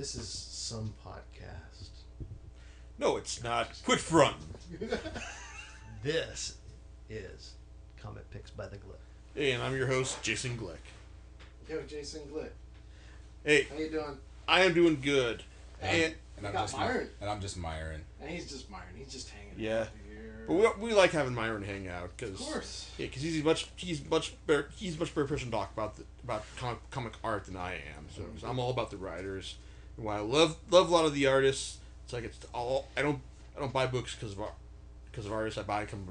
This is some podcast. No, it's not. Quit fronting. This is Comic Picks by the Glick. Hey, and I'm your host, Jason Glick. Yo, Jason Glick. Hey, How you doing? I am doing good. And And I'm got just Myron. and I'm just Myron. And he's just Myron. He's just hanging Yeah. out here. but we, we like having Myron hang out because. of because course. yeah, because he's much he's much better he's much better person to talk about the, about comic, comic art than I am. So I'm all about the writers. While I love love a lot of the artists, it's like it's all I don't I don't buy books because of because of artists. I buy them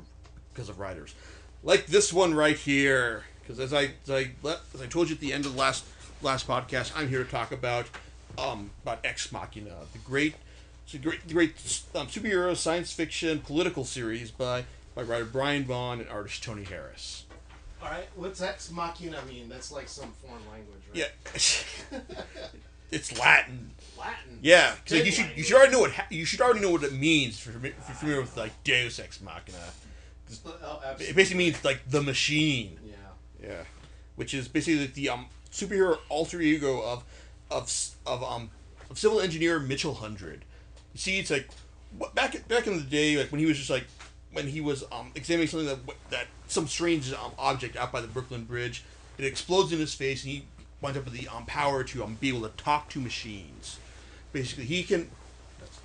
because of writers. Like this one right here. Because as I as I as I told you at the end of the last last podcast, I'm here to talk about um about Ex Machina, the great it's a great great um, superhero science fiction political series by by writer Brian Vaughan and artist Tony Harris. All right. What's ex machina mean? That's like some foreign language, right? Yeah, it's Latin. Latin. Yeah, so you should you should already know what ha- you should already know what it means if you're, if you're familiar with like Deus Ex Machina. Oh, It basically means like the machine. Yeah. Yeah, which is basically the um superhero alter ego of of of um of civil engineer Mitchell Hundred. You see, it's like back back in the day, like when he was just like when he was um examining something that that some strange um, object out by the Brooklyn Bridge, it explodes in his face, and he winds up with the um power to um be able to talk to machines. Basically, he can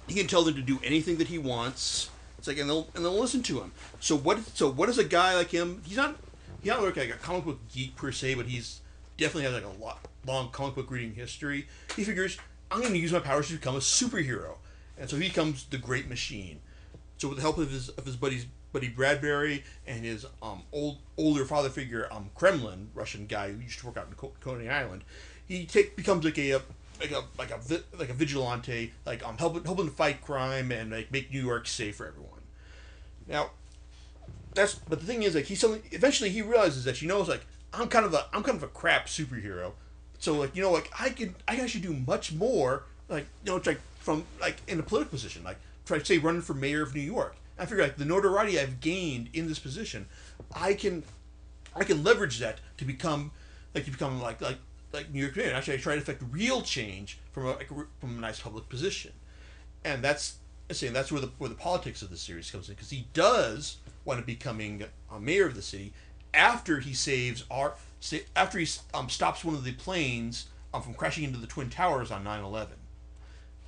he can tell them to do anything that he wants. It's like and they'll and they'll listen to him. So what so what is a guy like him? He's not he's not like a comic book geek per se, but he's definitely has like a lot, long comic book reading history. He figures I'm going to use my powers to become a superhero, and so he becomes the Great Machine. So with the help of his of his buddies buddy Bradbury and his um old older father figure um Kremlin Russian guy who used to work out in Coney Island, he take becomes like a like a like a like a vigilante like um helping helping to fight crime and like make New York safe for everyone. Now, that's but the thing is like he suddenly Eventually, he realizes that you know it's like I'm kind of a I'm kind of a crap superhero. So like you know like I can I actually do much more like you know like from like in a political position like try to say running for mayor of New York. I figure like the notoriety I've gained in this position, I can I can leverage that to become like to become like like like New York mayor. Actually, I try to affect real change from a like, from a nice public position, and that's I'm saying that's where the where the politics of the series comes in because he does want to becoming a mayor of the city after he saves our after he um, stops one of the planes um, from crashing into the twin towers on 9-11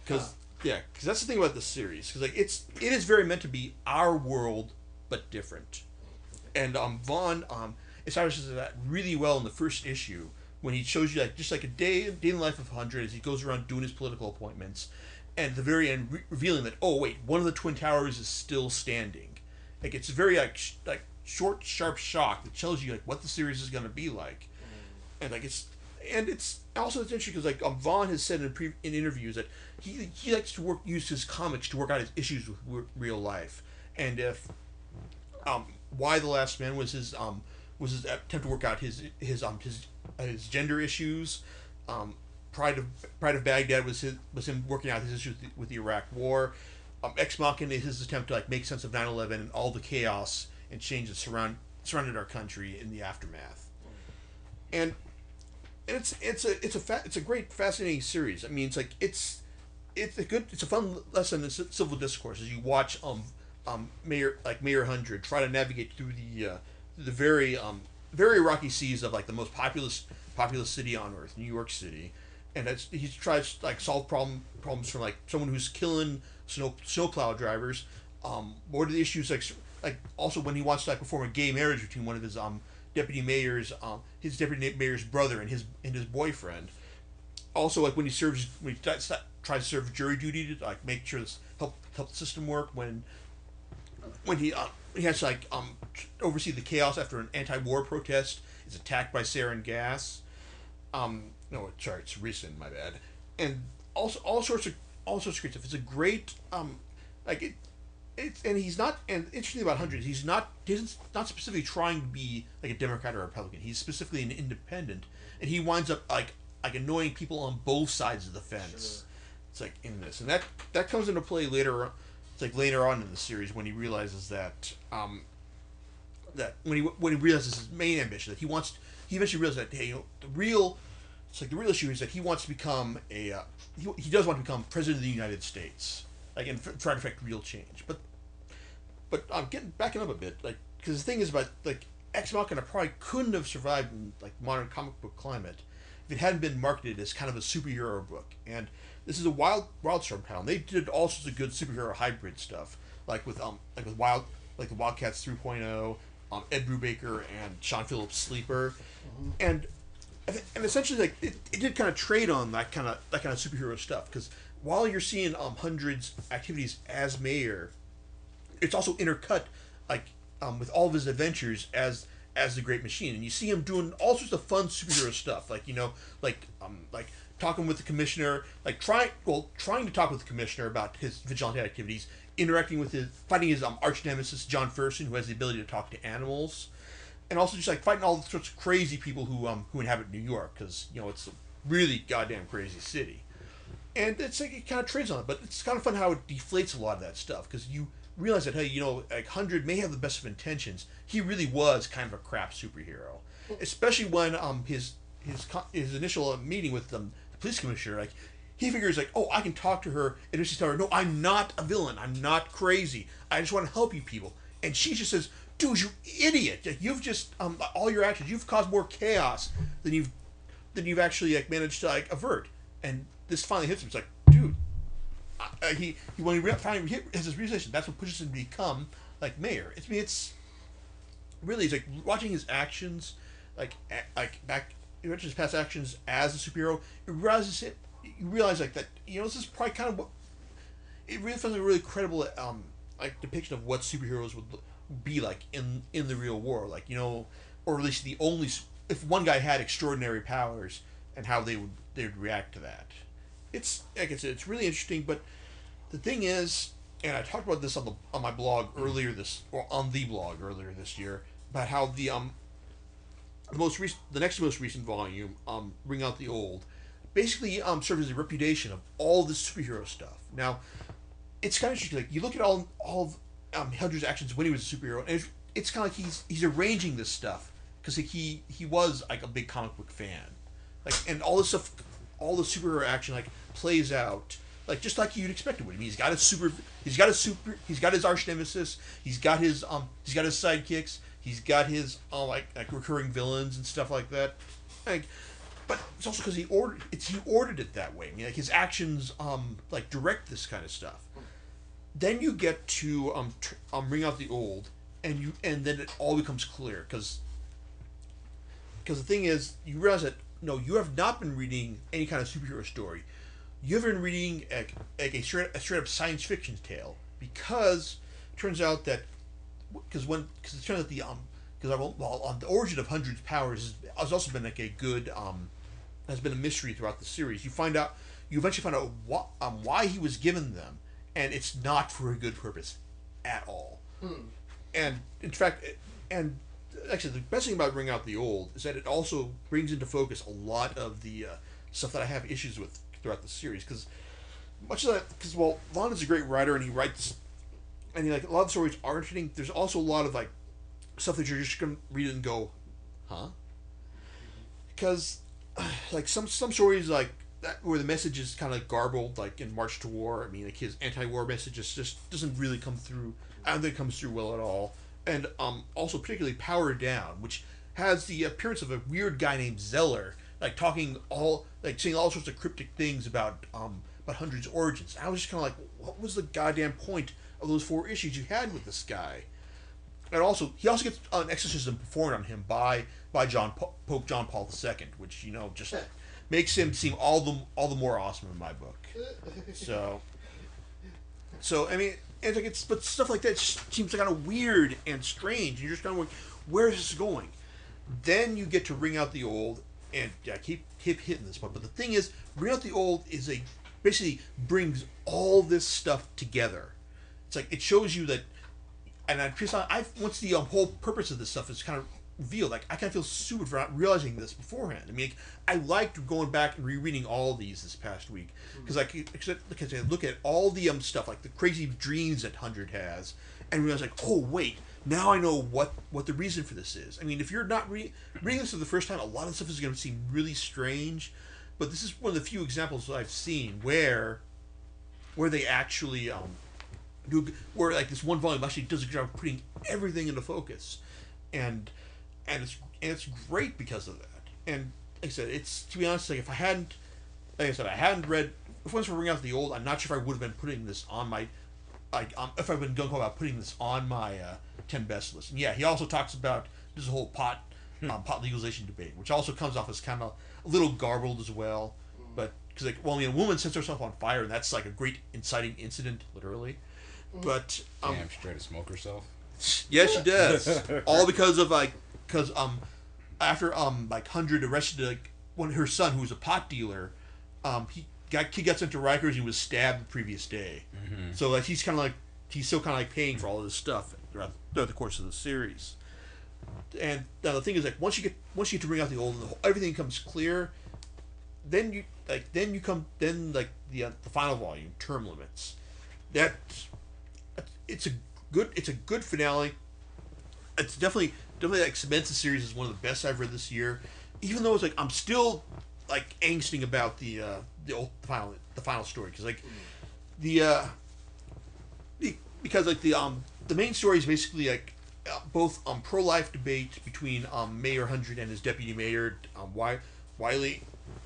because yeah because that's the thing about the series because like it's it is very meant to be our world but different. And um Vaughan um establishes that really well in the first issue when he shows you like just like a day day in the life of Hundred as he goes around doing his political appointments, and at the very end re- revealing that oh wait one of the twin towers is still standing, like it's very like sh- like short sharp shock that tells you like what the series is going to be like, and like it's and it's also it's interesting because like um, Vaughan has said in pre- in interviews that he he likes to work use his comics to work out his issues with w- real life, and if um, Y the last man was his um was his attempt to work out his his um his his gender issues um pride of pride of baghdad was his was him working out his issues with the, with the iraq war. Um ex machina is his attempt to like make sense of 9-11 and all the chaos and change that surround surrounded our country in the aftermath. And and it's it's a it's a fa- it's a great fascinating series. I mean it's like it's it's a good it's a fun lesson in civil discourse as you watch um um mayor like mayor hundred try to navigate through the uh, the very um very rocky seas of like the most populous populous city on earth new york city. And it's, he tries to like solve problem problems from like someone who's killing snow snowplow drivers. Um what are the issues like like also when he wants to like perform a gay marriage between one of his um deputy mayors um his deputy mayor's brother and his and his boyfriend also like when he serves when he tries to serve jury duty to like make sure this help help the system work when when he uh, he has to like um oversee the chaos after an anti-war protest is attacked by sarin gas. Um no sorry it's recent my bad. And also all sorts of all sorts of great stuff. It's a great um like it it's and he's not and interesting about hundreds he's not he's not specifically trying to be like a democrat or a republican. He's specifically an independent and he winds up like like annoying people on both sides of the fence. It's like in this. And that that comes into play later it's like later on in the series when he realizes that um that when he when he realizes his main ambition that he wants he eventually realizes that hey you know the real it's like the real issue is that he wants to become a uh, he, he does want to become president of the United States, like and f- try to affect real change. But but I'm um, getting backing up a bit, like because the thing is about like Ex Machina probably couldn't have survived in like modern comic book climate it hadn't been marketed as kind of a superhero book. And this is a wild Wildstorm town. They did all sorts of good superhero hybrid stuff, like with um like with Wild like the Wildcats 3.0, um, Ed Brubaker and Sean Phillips Sleeper, mm-hmm. and and essentially like it, it did kind of trade on that kind of that kind of superhero stuff because while you're seeing um hundreds activities as mayor, it's also intercut like um, with all of his adventures as as the Great Machine, and you see him doing all sorts of fun superhero stuff, like you know, like um, like talking with the commissioner, like trying well trying to talk with the commissioner about his vigilante activities, interacting with his fighting his um, arch nemesis John Ferguson, who has the ability to talk to animals, and also just like fighting all the sorts of crazy people who um who inhabit New York, because you know it's a really goddamn crazy city, and it's like it kind of trades on it, but it's kind of fun how it deflates a lot of that stuff because you realize that hey, you know, like Hundred may have the best of intentions. He really was kind of a crap superhero, especially when um his his his initial uh, meeting with um, the police commissioner, like he figures like, oh, I can talk to her, and she's telling her, no, I'm not a villain. I'm not crazy. I just want to help you people. And she just says, dude, you idiot! You've just um all your actions, you've caused more chaos than you've than you've actually like managed to like avert. And this finally hits him. It's like, uh, he, he when he finally hit his realization, that's what pushes him to become like mayor. It's I mean, it's really it's like watching his actions, like like back his past actions as a superhero. It realize it. You realize like that. You know, this is probably kind of what it really feels like a really credible um like depiction of what superheroes would be like in in the real world. Like you know, or at least the only if one guy had extraordinary powers and how they would they would react to that it's like I said, it's really interesting. But the thing is, and I talked about this on the on my blog earlier this or on the blog earlier this year about how the um the most recent the next most recent volume um Ring Out the Old basically um serves as a reputation of all the superhero stuff. Now, it's kind of interesting. Like you look at all all of um Hundred's actions when he was a superhero, and it's, it's kind of like he's he's arranging this stuff because like, he he was like a big comic book fan, like and all this stuff, all the superhero action like plays out like just like you'd expect it would. I mean, he's got a super, he's got a super, he's got his arch nemesis, he's got his um, he's got his sidekicks, he's got his uh, like like recurring villains and stuff like that. Like, but it's also because he ordered it's he ordered it that way. I mean, like his actions um like direct this kind of stuff. Then you get to um tr- um ring out the old, and you and then it all becomes clear because because the thing is you realize that no, you have not been reading any kind of superhero story you've been reading a, a, straight, a straight up science fiction tale because it turns out that because when because it turns out the um because well on the origin of hundreds powers has also been like a good um has been a mystery throughout the series. You find out you eventually find out what um why he was given them and it's not for a good purpose at all. Mm. and in fact and actually the best thing about bringing out the old is that it also brings into focus a lot of the uh, stuff that i have issues with throughout the series because much of that because well Vaughan is a great writer and he writes and he, like a lot of stories are interesting. There's also a lot of like stuff that you're just gonna read and go, huh? Because like some some stories like that where the message is kind of garbled, like in March to War. I mean, like his anti-war message just just doesn't really come through. I don't think it comes through well at all. And um, also particularly Power Down, which has the appearance of a weird guy named Zeller like talking all like saying all sorts of cryptic things about um about hundreds origins. I was just kind of like, what was the goddamn point of those four issues you had with this guy? And also, he also gets an exorcism performed on him by by John Pope John Paul II, which you know just makes him seem all the all the more awesome in my book. So, so I mean, and like it's but stuff like that seems kind of weird and strange. And You're just kind of like, where is this going? Then you get to ring out the old, and I keep keep hitting this point, but the thing is, Bring Out the Old is a basically brings all this stuff together. It's like it shows you that, and I I once the um, whole purpose of this stuff is kind of revealed. Like I kind of feel stupid for not realizing this beforehand. I mean, like, I liked going back and rereading all these this past week because mm-hmm. because I look at all the um stuff like the crazy dreams that Hundred has, and realize like, oh wait, now I know what what the reason for this is. I mean, if you're not re- reading this for the first time, a lot of stuff is going to seem really strange, but this is one of the few examples I've seen where where they actually um do where like this one volume actually does a good job of putting everything into focus, and and it's and it's great because of that. And like I said, it's to be honest, like if I hadn't, like I said, I hadn't read. If once we bring out the old, I'm not sure if I would have been putting this on my, like, um, if I've been gung ho about putting this on my uh, ten best list. And yeah, he also talks about this whole pot, um, pot legalization debate, which also comes off as kind of a little garbled as well. But because like, well, I mean, a woman sets herself on fire, and that's like a great inciting incident, literally. But um, Damn, she tried to smoke herself. Yes, she does. All because of like, because um, after um like hundred arrested like one her son who was a pot dealer, um he got he got sent to Rikers he was stabbed the previous day. So like he's kind of like he's still kind of like paying for all of this stuff throughout, throughout the course of the series. And now the thing is like once you get once you get to bring out the old and the whole, everything comes clear, then you like then you come then like the uh, the final volume term limits. That it's a good it's a good finale it's definitely definitely like cements the series as one of the best I've read this year. Even though it's like I'm still like angsting about the uh, the, old, the final the final story because like the uh, because like the um the main story is basically like uh, both um pro life debate between um Mayor Hundred and his deputy mayor um Wy- Wylie,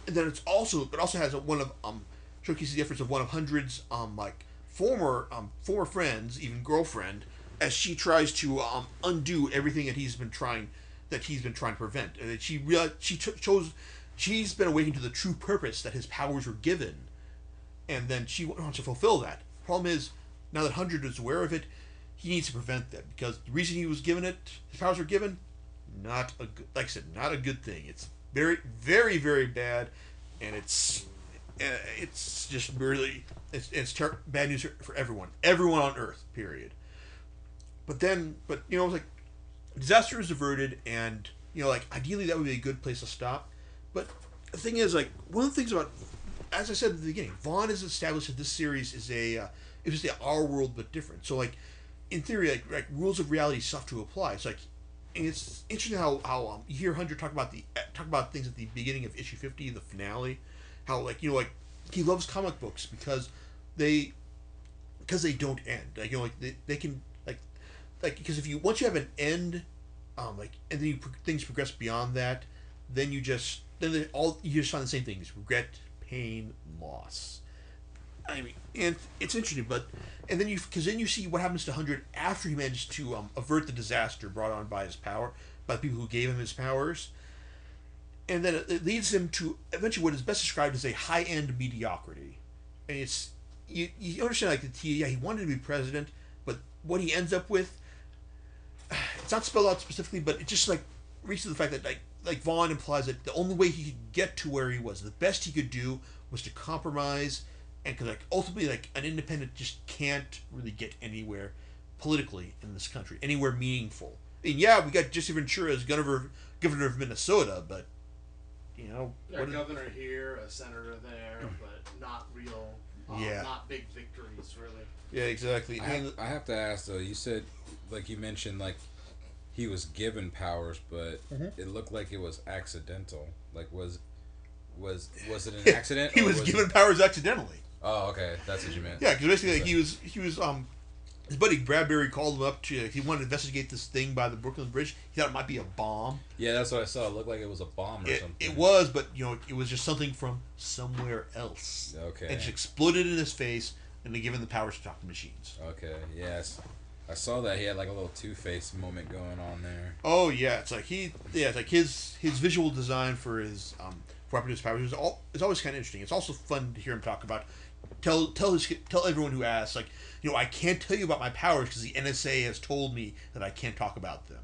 and then it's also it also has a, one of um showcases the efforts of one of Hundred's um like former um former friends even girlfriend as she tries to um, undo everything that he's been trying that he's been trying to prevent. And that she realized she t- chose she's been awakening to the true purpose that his powers were given. And then she wants to fulfill that. Problem is now that hundred is aware of it he needs to prevent that. Because the reason he was given it his powers were given not a good like i said not a good thing. It's very very very bad. And it's uh, it's just really it's, it's ter- bad news for- for everyone. Everyone on earth period. But then, but you know, it's like disaster is averted, and you know, like ideally that would be a good place to stop. But the thing is, like one of the things about, as I said at the beginning, Vaughan has established that this series is a, uh, it was the our world but different. So like, in theory, like, like rules of reality stuff to apply. It's like, and it's interesting how how um, you hear Hunter talk about the talk about things at the beginning of issue fifty, the finale, how like you know like he loves comic books because they because they don't end. Like you know like they, they can like like because if you once you have an end, um, like and then you things progress beyond that, then you just then all you just find the same things: regret, pain, loss. I mean, and it's interesting, but and then you because then you see what happens to Hundred after he managed to um, avert the disaster brought on by his power, by the people who gave him his powers, and then it, leads him to eventually what is best described as a high end mediocrity, and it's you you understand like the yeah he wanted to be president, but what he ends up with it's not spelled out specifically, but it just like reaches the fact that like like Vaughan implies that the only way he could get to where he was, the best he could do was to compromise, and because like ultimately like an independent just can't really get anywhere politically in this country, anywhere meaningful. And yeah, we got Jesse Ventura as governor governor of Minnesota, but you know Yeah, what is- governor here, a senator there, but not real, um, Yeah. not big victories really. yeah exactly. I And have, I have to ask though. You said, like you mentioned, like he was given powers, but Mm-hmm. it looked like it was accidental. Like was was was it an accident? he or was it- given powers accidentally. Oh, okay, that's what you meant. Yeah, because basically like, he was he was um his buddy Bradbury called him up to he wanted to investigate this thing by the Brooklyn Bridge. He thought it might be a bomb. Yeah, that's what I saw. It looked like it was a bomb or It, something. it was, but you know, it was just something from somewhere else. Okay. And just exploded in his face, and they gave him the powers to talk to machines. Okay. Yes. I saw that he had like a little Two Face moment going on there. Oh yeah, it's like he yeah, it's like his his visual design for his um his powers is all it's always kind of interesting. It's also fun to hear him talk about tell tell his tell everyone who asks like you know I can't tell you about my powers because the NSA has told me that I can't talk about them.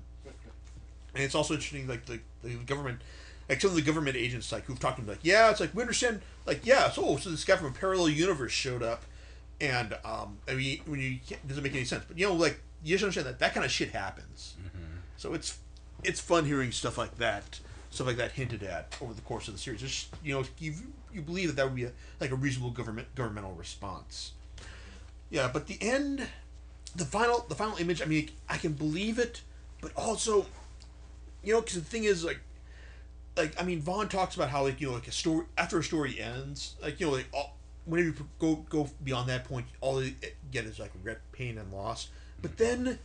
And it's also interesting like the, the government like some of the government agents like who've talked to him like yeah it's like we understand like yeah so so this guy from a parallel universe showed up and um I mean when you it doesn't make any sense but you know like you just understand that that kind of shit happens. So it's it's fun hearing stuff like that, stuff like that hinted at over the course of the series. Just, you know, you you believe that that would be a, like a reasonable government governmental response. Yeah, but the end, the final the final image. I mean, I can believe it, but also, you know, because the thing is like. Like I mean, Vaughan talks about how like you know like a story after a story ends, like you know like all, whenever you go go beyond that point, all you get is like regret, pain, and loss. But then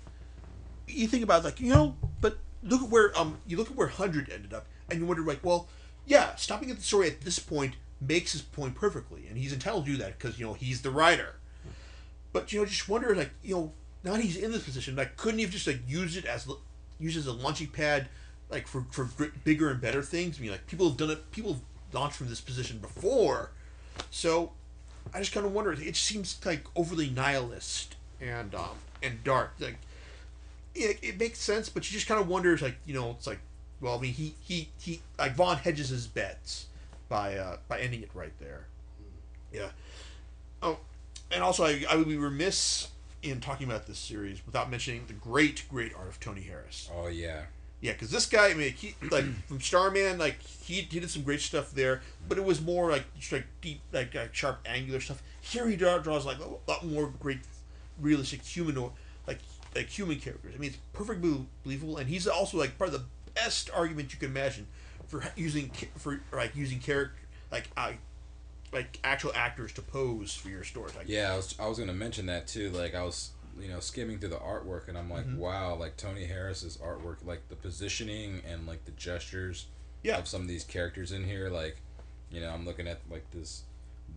you think about like you know, but look at where um you look at where hundred ended up, and you wonder like, well, yeah, stopping at the story at this point makes his point perfectly, and he's entitled to do that because you know he's the writer. But you know, just wonder like you know now he's in this position, like couldn't he have just like used it as used as a launching pad, like for for gr- bigger and better things? I mean, like people have done it, people have launched from this position before, so I just kind of wonder. It seems like overly nihilist and um and dark. Like it, it makes sense, but you just kind of wonders like you know it's like well I mean he he he like Vaughan hedges his bets by uh by ending it right there. Yeah. Oh, and also I I would be remiss in talking about this series without mentioning the great great art of Tony Harris. Oh yeah. Yeah, because this guy, I mean, he like from Starman, like he, he did some great stuff there, but it was more like just like deep, like, like sharp, angular stuff. Here he draw, draws like a lot more great, realistic human, like like human characters. I mean, it's perfectly believable, and he's also like part of the best argument you can imagine for using for like using character like uh, like actual actors to pose for your story. Like, Yeah, I was I was gonna mention that too. Like I was you know skimming through the artwork and I'm like, Mhm. wow, like Tony Harris's artwork, like the positioning and like the gestures Yeah. of some of these characters in here. Like, you know, I'm looking at like this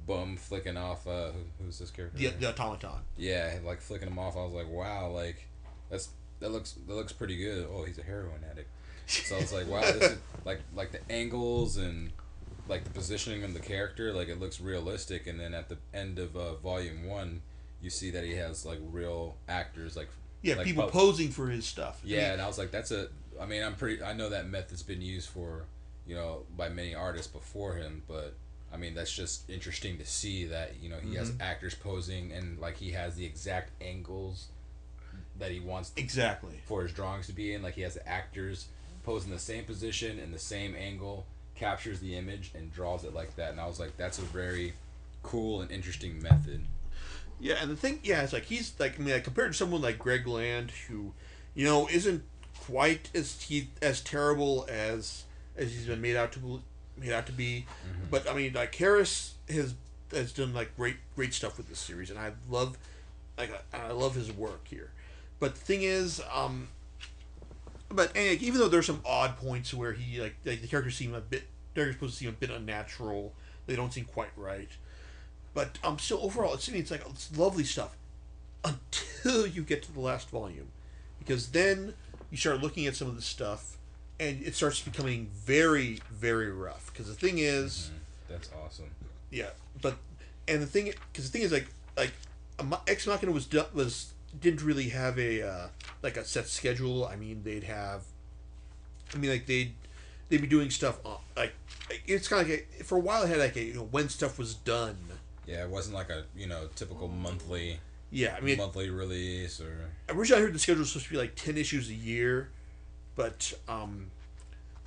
bum flicking off. Uh, who, who's this character? the, the automaton. Yeah, like flicking him off. I was like, wow, like that's that looks that looks pretty good. Oh, he's a heroin addict. So I was like, wow, this is like like the angles and like the positioning of the character, like it looks realistic. And then at the end of uh, volume one, you see that he has like real actors, like Yeah, like people pub- posing for his stuff. I yeah. mean, And I was like, that's a. I mean, I'm pretty. I know that method's been used for, you know, by many artists before him, but. I mean that's just interesting to see that you know he has Mm-hmm. actors posing and like he has the exact angles that he wants exactly. for his drawings to be in. Like he has the actors pose in the same position in the same angle, captures the image and draws it like that. And I was like, that's a very cool and interesting method. Yeah, and the thing, yeah, it's like he's like I mean, like, compared to someone like Greg Land, who, you know, isn't quite as he as terrible as as he's been made out to be- made out to be, but I mean, like Harris has has done like great great stuff with this series, and I love like I I love his work here. But the thing is, um, but and, like, even though there's some odd points where he like, like the characters seem a bit they're supposed to seem a bit unnatural, they don't seem quite right. But um, still overall, it's it's like it's lovely stuff until you get to the last volume, because then you start looking at some of the stuff, and it starts becoming very very rough. Because the thing is, That's awesome. yeah, but and the thing because the thing is like like um, Ex Machina was was didn't really have a uh, like a set schedule. I mean, they'd have, I mean, like they'd they'd be doing stuff on, like it's kind of like a, for a while it had like a you know when stuff was done. Yeah, it wasn't like a you know typical monthly Yeah, I mean, monthly release or originally I heard the schedule was supposed to be like ten issues a year, but um,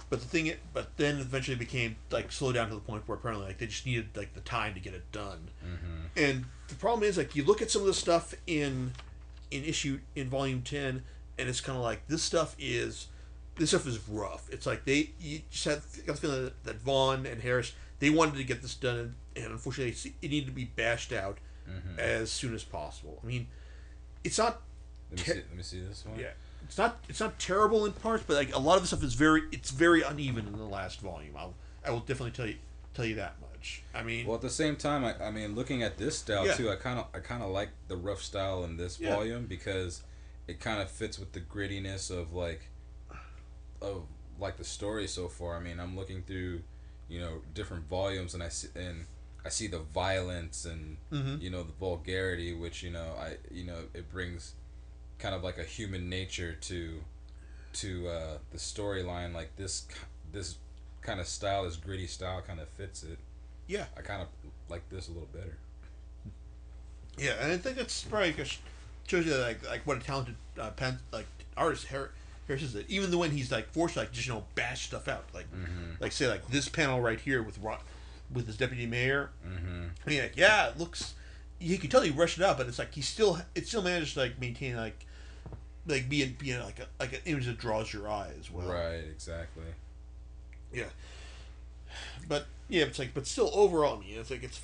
but the thing, but then eventually it became like slowed down to the point where apparently like they just needed like the time to get it done. mm-hmm. And the problem is like you look at some of the stuff in in issue in volume ten, and it's kind of like this stuff is this stuff is rough. It's like they you just have got the feeling that, that Vaughan and Harris they wanted to get this done, and, unfortunately it needed to be bashed out Mm-hmm. as soon as possible. I mean, it's not let me Te- see let me see this one. yeah, it's not it's not terrible in parts, but like a lot of the stuff is very it's very uneven in the last volume. I'll I will definitely tell you tell you that much. I mean, Well, at the same time, I, I mean, looking at this style Yeah. too, I kind of I kind of like the rough style in this Yeah. volume because it kind of fits with the grittiness of like of like the story so far. I mean, I'm looking through, you know, different volumes and I see and I see the violence and Mhm. you know the vulgarity, which you know I you know it brings kind of like a human nature to to uh, the storyline. Like this this kind of style, this gritty style, kind of fits it. yeah, I kind of like this a little better. yeah, and I think that's probably just shows you like like what a talented uh, pen like artist Har- Harris is. That even the when he's like forced to, like just you know bash stuff out like Mm-hmm. like say like this panel right here with Ro- with his deputy mayor. Mm-hmm. I mean, like, yeah, it looks you can tell he rushed it out, but it's like he still it still managed to like maintain like like being being like a like an image that draws your eye as well. Right, exactly. Yeah. But yeah, it's like but still overall, I mean, it's like it's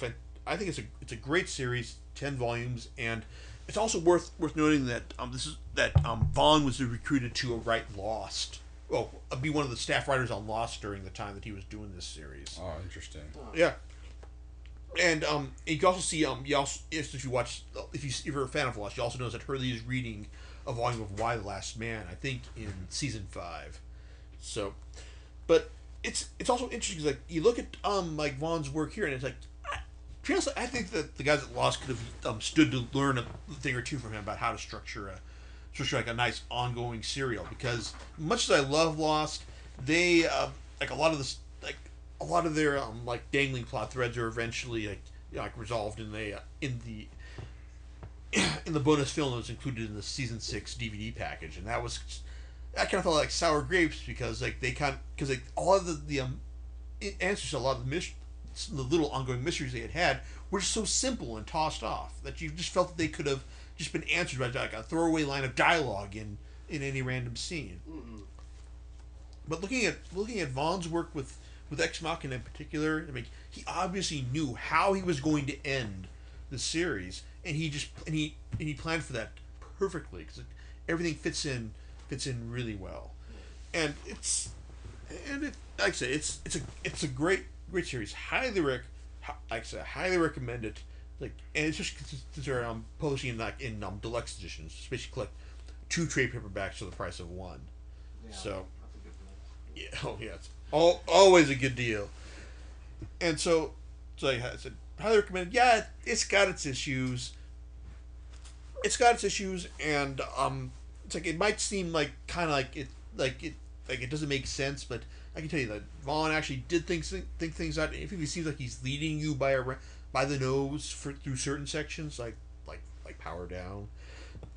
I think it's a it's a great series, ten volumes, and it's also worth worth noting that um this is that um Vaughan was recruited to a write Lost. Well, uh, be one of the staff writers on Lost during the time that he was doing this series. Oh, interesting. Yeah. And um, you can also see um, you also if, if you watch if you if you're a fan of Lost, you also notice that Hurley is reading a volume of Y the Last Man. I think in season five. So, but it's it's also interesting 'cause, like you look at um like Vaughan's work here, and it's like. I, to be honest, I think that the guys at Lost could have um, stood to learn a thing or two from him about how to structure a structure like a nice ongoing serial. Because much as I love Lost, they uh, like a lot of this like a lot of their um, like dangling plot threads are eventually like you know, like resolved in the uh, in the in the bonus film that was included in the season six DVD package, and that was that kind of felt like sour grapes because like they kind because like all of the the um, answers to a lot of the mis- the little ongoing mysteries they had had were so simple and tossed off that you just felt that they could have just been answered by like a throwaway line of dialogue in in any random scene. But looking at looking at Vaughan's work with with Ex Machina in particular, I mean, he obviously knew how he was going to end the series, and he just and he and he planned for that perfectly because everything fits in fits in really well, and it's and it like I say it's it's a it's a great great series. Highly rec, like I said, highly recommend it. Like and it's just because they're um, publishing in like in um, deluxe editions, just basically collect two trade paperbacks for the price of one. Yeah, So- that's a good one. Yeah, oh yeah, it's all, always a good deal. And so, so I said, highly recommend. Yeah, it's got its issues. It's got its issues, and um, it's like it might seem like kind of like it, like it, like it doesn't make sense, but I can tell you that Vaughan actually did think think things out. If he seems like he's leading you by a by the nose for through certain sections, like like like Power Down,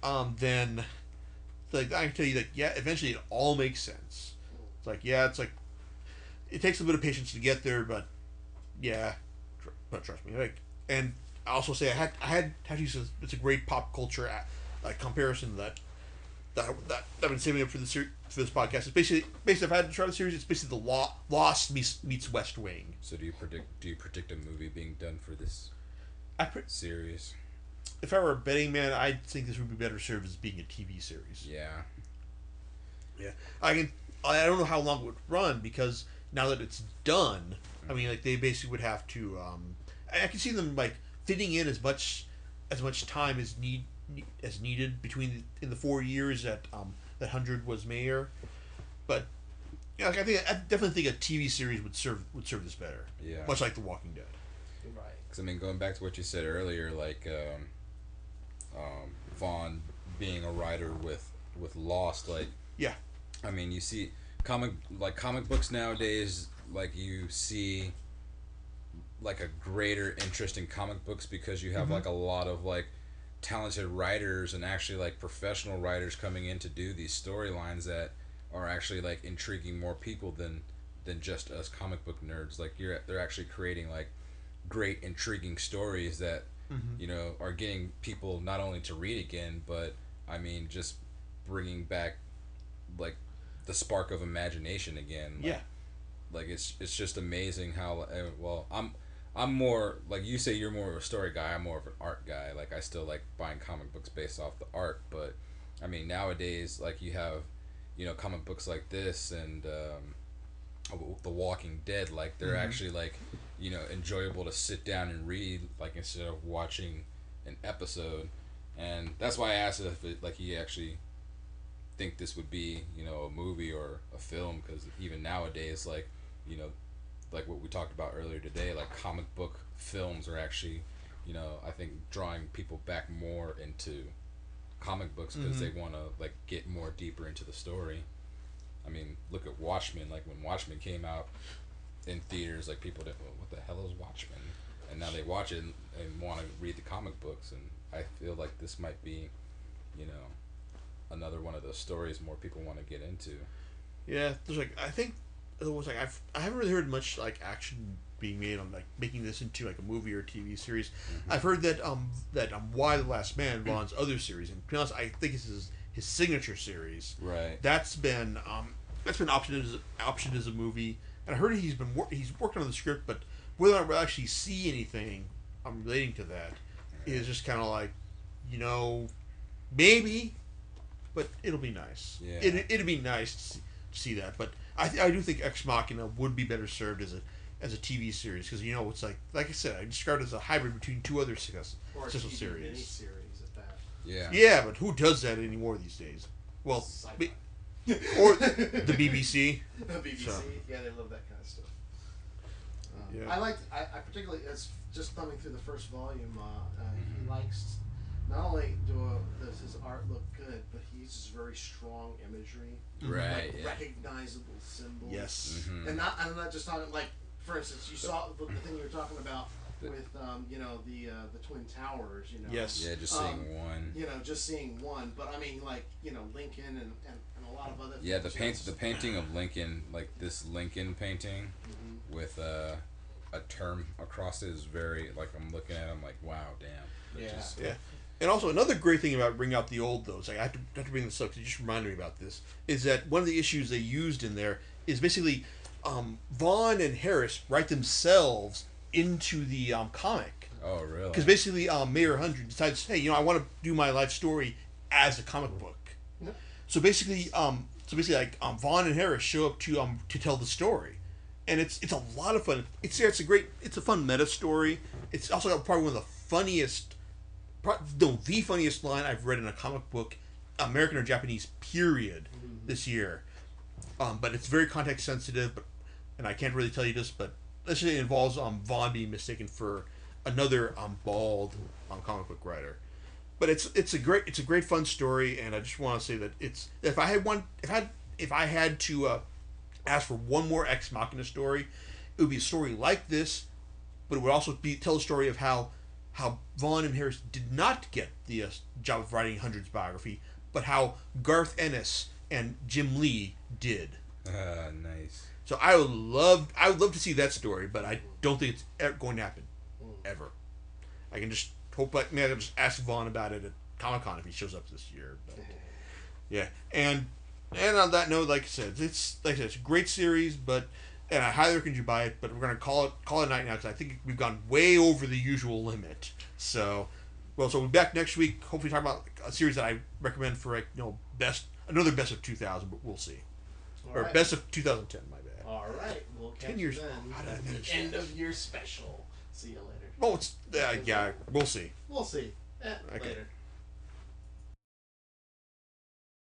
um, then like I can tell you that yeah, eventually it all makes sense. It's like yeah, it's like it takes a bit of patience to get there, but yeah, tr- but trust me, like and I also say I had I had had to use it's a great pop culture a- like comparison that that that I've been saving up for the ser- for this podcast. It's basically basically if I had to try the series, it's basically the Lo- Lost meets meets West Wing. So do you predict? Do you predict a movie being done for this I pre- series? if I were a betting man, I think this would be better served as being a TV series. Yeah. Yeah, I can. I don't know how long it would run because now that it's done, I mean, like they basically would have to. Um, I, I can see them like fitting in as much as much time as need as needed between the, in the four years that um, that Hundred was mayor, but yeah, like, I think I definitely think a TV series would serve would serve this better. Yeah. much like The Walking Dead. Right. Because I mean, going back to what you said earlier, like um, um, Vaughan being a writer with with Lost, like Yeah. I mean, you see comic like comic books nowadays, like you see like a greater interest in comic books because you have like a lot of like talented writers and actually like professional writers coming in to do these storylines that are actually like intriguing more people than than just us comic book nerds. Like you're they're actually creating like great intriguing stories that you know are getting people not only to read again but i mean just bringing back like the spark of imagination again. Like, Yeah. like it's it's just amazing how uh, well i'm i'm more like you say you're more of a story guy i'm more of an art guy. Like i still like buying comic books based off the art but i mean nowadays like you have you know comic books like this and um, the walking dead like they're actually like you know enjoyable to sit down and read like instead of watching an episode. And that's why i asked if it like he actually think this would be you know a movie or a film because even nowadays like you know like what we talked about earlier today like comic book films are actually you know i think drawing people back more into comic books because they mm-hmm. want to like get more deeper into the story. I mean look at watchmen like when watchmen came out in theaters like people didn't well, what the hell is watchmen? And now they watch it and, and want to read the comic books and i feel like this might be you know another one of those stories more people want to get into. Yeah, there's like I think it was like I've I haven't really heard much like action being made on like making this into like a movie or TV series. I've heard that um that um Y the Last Man, Vaughan's other series, and to be honest, I think this is his signature series. Right. That's been um that's been optioned as optioned as a movie, and I heard he's been wor- he's working on the script, but whether or not we'll actually see anything um relating to that that is just kind of like, you know, maybe, but it'll be nice. Yeah. It it'd be nice to see, to see that, but I th- I do think Ex Machina would be better served as a as a TV series because you know it's like like I said I described it as a hybrid between two other success, successful TV series. at that. Yeah. Yeah, but who does that anymore these days? Well, be- or the BBC. the BBC. So. Yeah, they love that kind of stuff. Um, Yeah. I liked. I, I particularly as just thumbing through the first volume. Uh, uh, Mm-hmm. He likes not only do a, does his art look good, but he uses very strong imagery, Right. like Yeah. recognizable symbols. Yes. Mhm. And not. I'm not just talking like, for instance, you saw the, the thing you were talking about with um, you know the uh, the twin towers. You know. Yes. Yeah. Just Um, seeing one. You know, just seeing one, but I mean, like you know, Lincoln and, and, and a lot of other. Yeah, the things, you paint, the painting of Lincoln, like this Lincoln painting, Mhm. with uh, a term across it is very like I'm looking at. it, I'm like, wow, damn. It Yeah. just- Yeah. And also another great thing about bringing out the old though, is like I have to, have to bring this up because it just reminded me about this, is that one of the issues they used in there is basically um, Vaughan and Harris write themselves into the um, comic. Oh, really? Because basically, um, Mayor Hundred decides, hey, you know, I want to do my life story as a comic book. Yeah. So basically, um, so basically, like um, Vaughan and Harris show up to um to tell the story, and it's it's a lot of fun. It's it's a great, it's a fun meta story. It's also probably one of the funniest, no, the funniest line I've read in a comic book, American or Japanese, period, this year. Um, but it's very context sensitive, but and I can't really tell you this, but let's it involves um Vaughan being mistaken for another um bald um, comic book writer. But it's it's a great it's a great fun story, and I just want to say that it's if I had one if I had if I had to uh, ask for one more Ex Machina story, it would be a story like this, but it would also be tell a story of how how Vaughan and Harris did not get the uh, job of writing Hundreds biography, but how Garth Ennis and Jim Lee did. Ah, nice. So I would love I would love to see that story, but I don't think it's going to happen, ever. I can just hope like man, I can just ask Vaughan about it at Comic Con if he shows up this year. But, yeah, and and on that note, like I said, it's like I said, it's a great series, but and I highly recommend you buy it. But we're gonna call it call it a night now because I think we've gone way over the usual limit. So, well, so we'll be back next week. Hopefully, talk about a series that I recommend for like you know best another best of two thousand, but we'll see All or right. best of two thousand ten. My bad. All right, we'll catch 10 years. you then. How did I at the end of year special. See you later. Oh, it's uh, yeah. We'll see. We'll see. Eh, Okay. Later.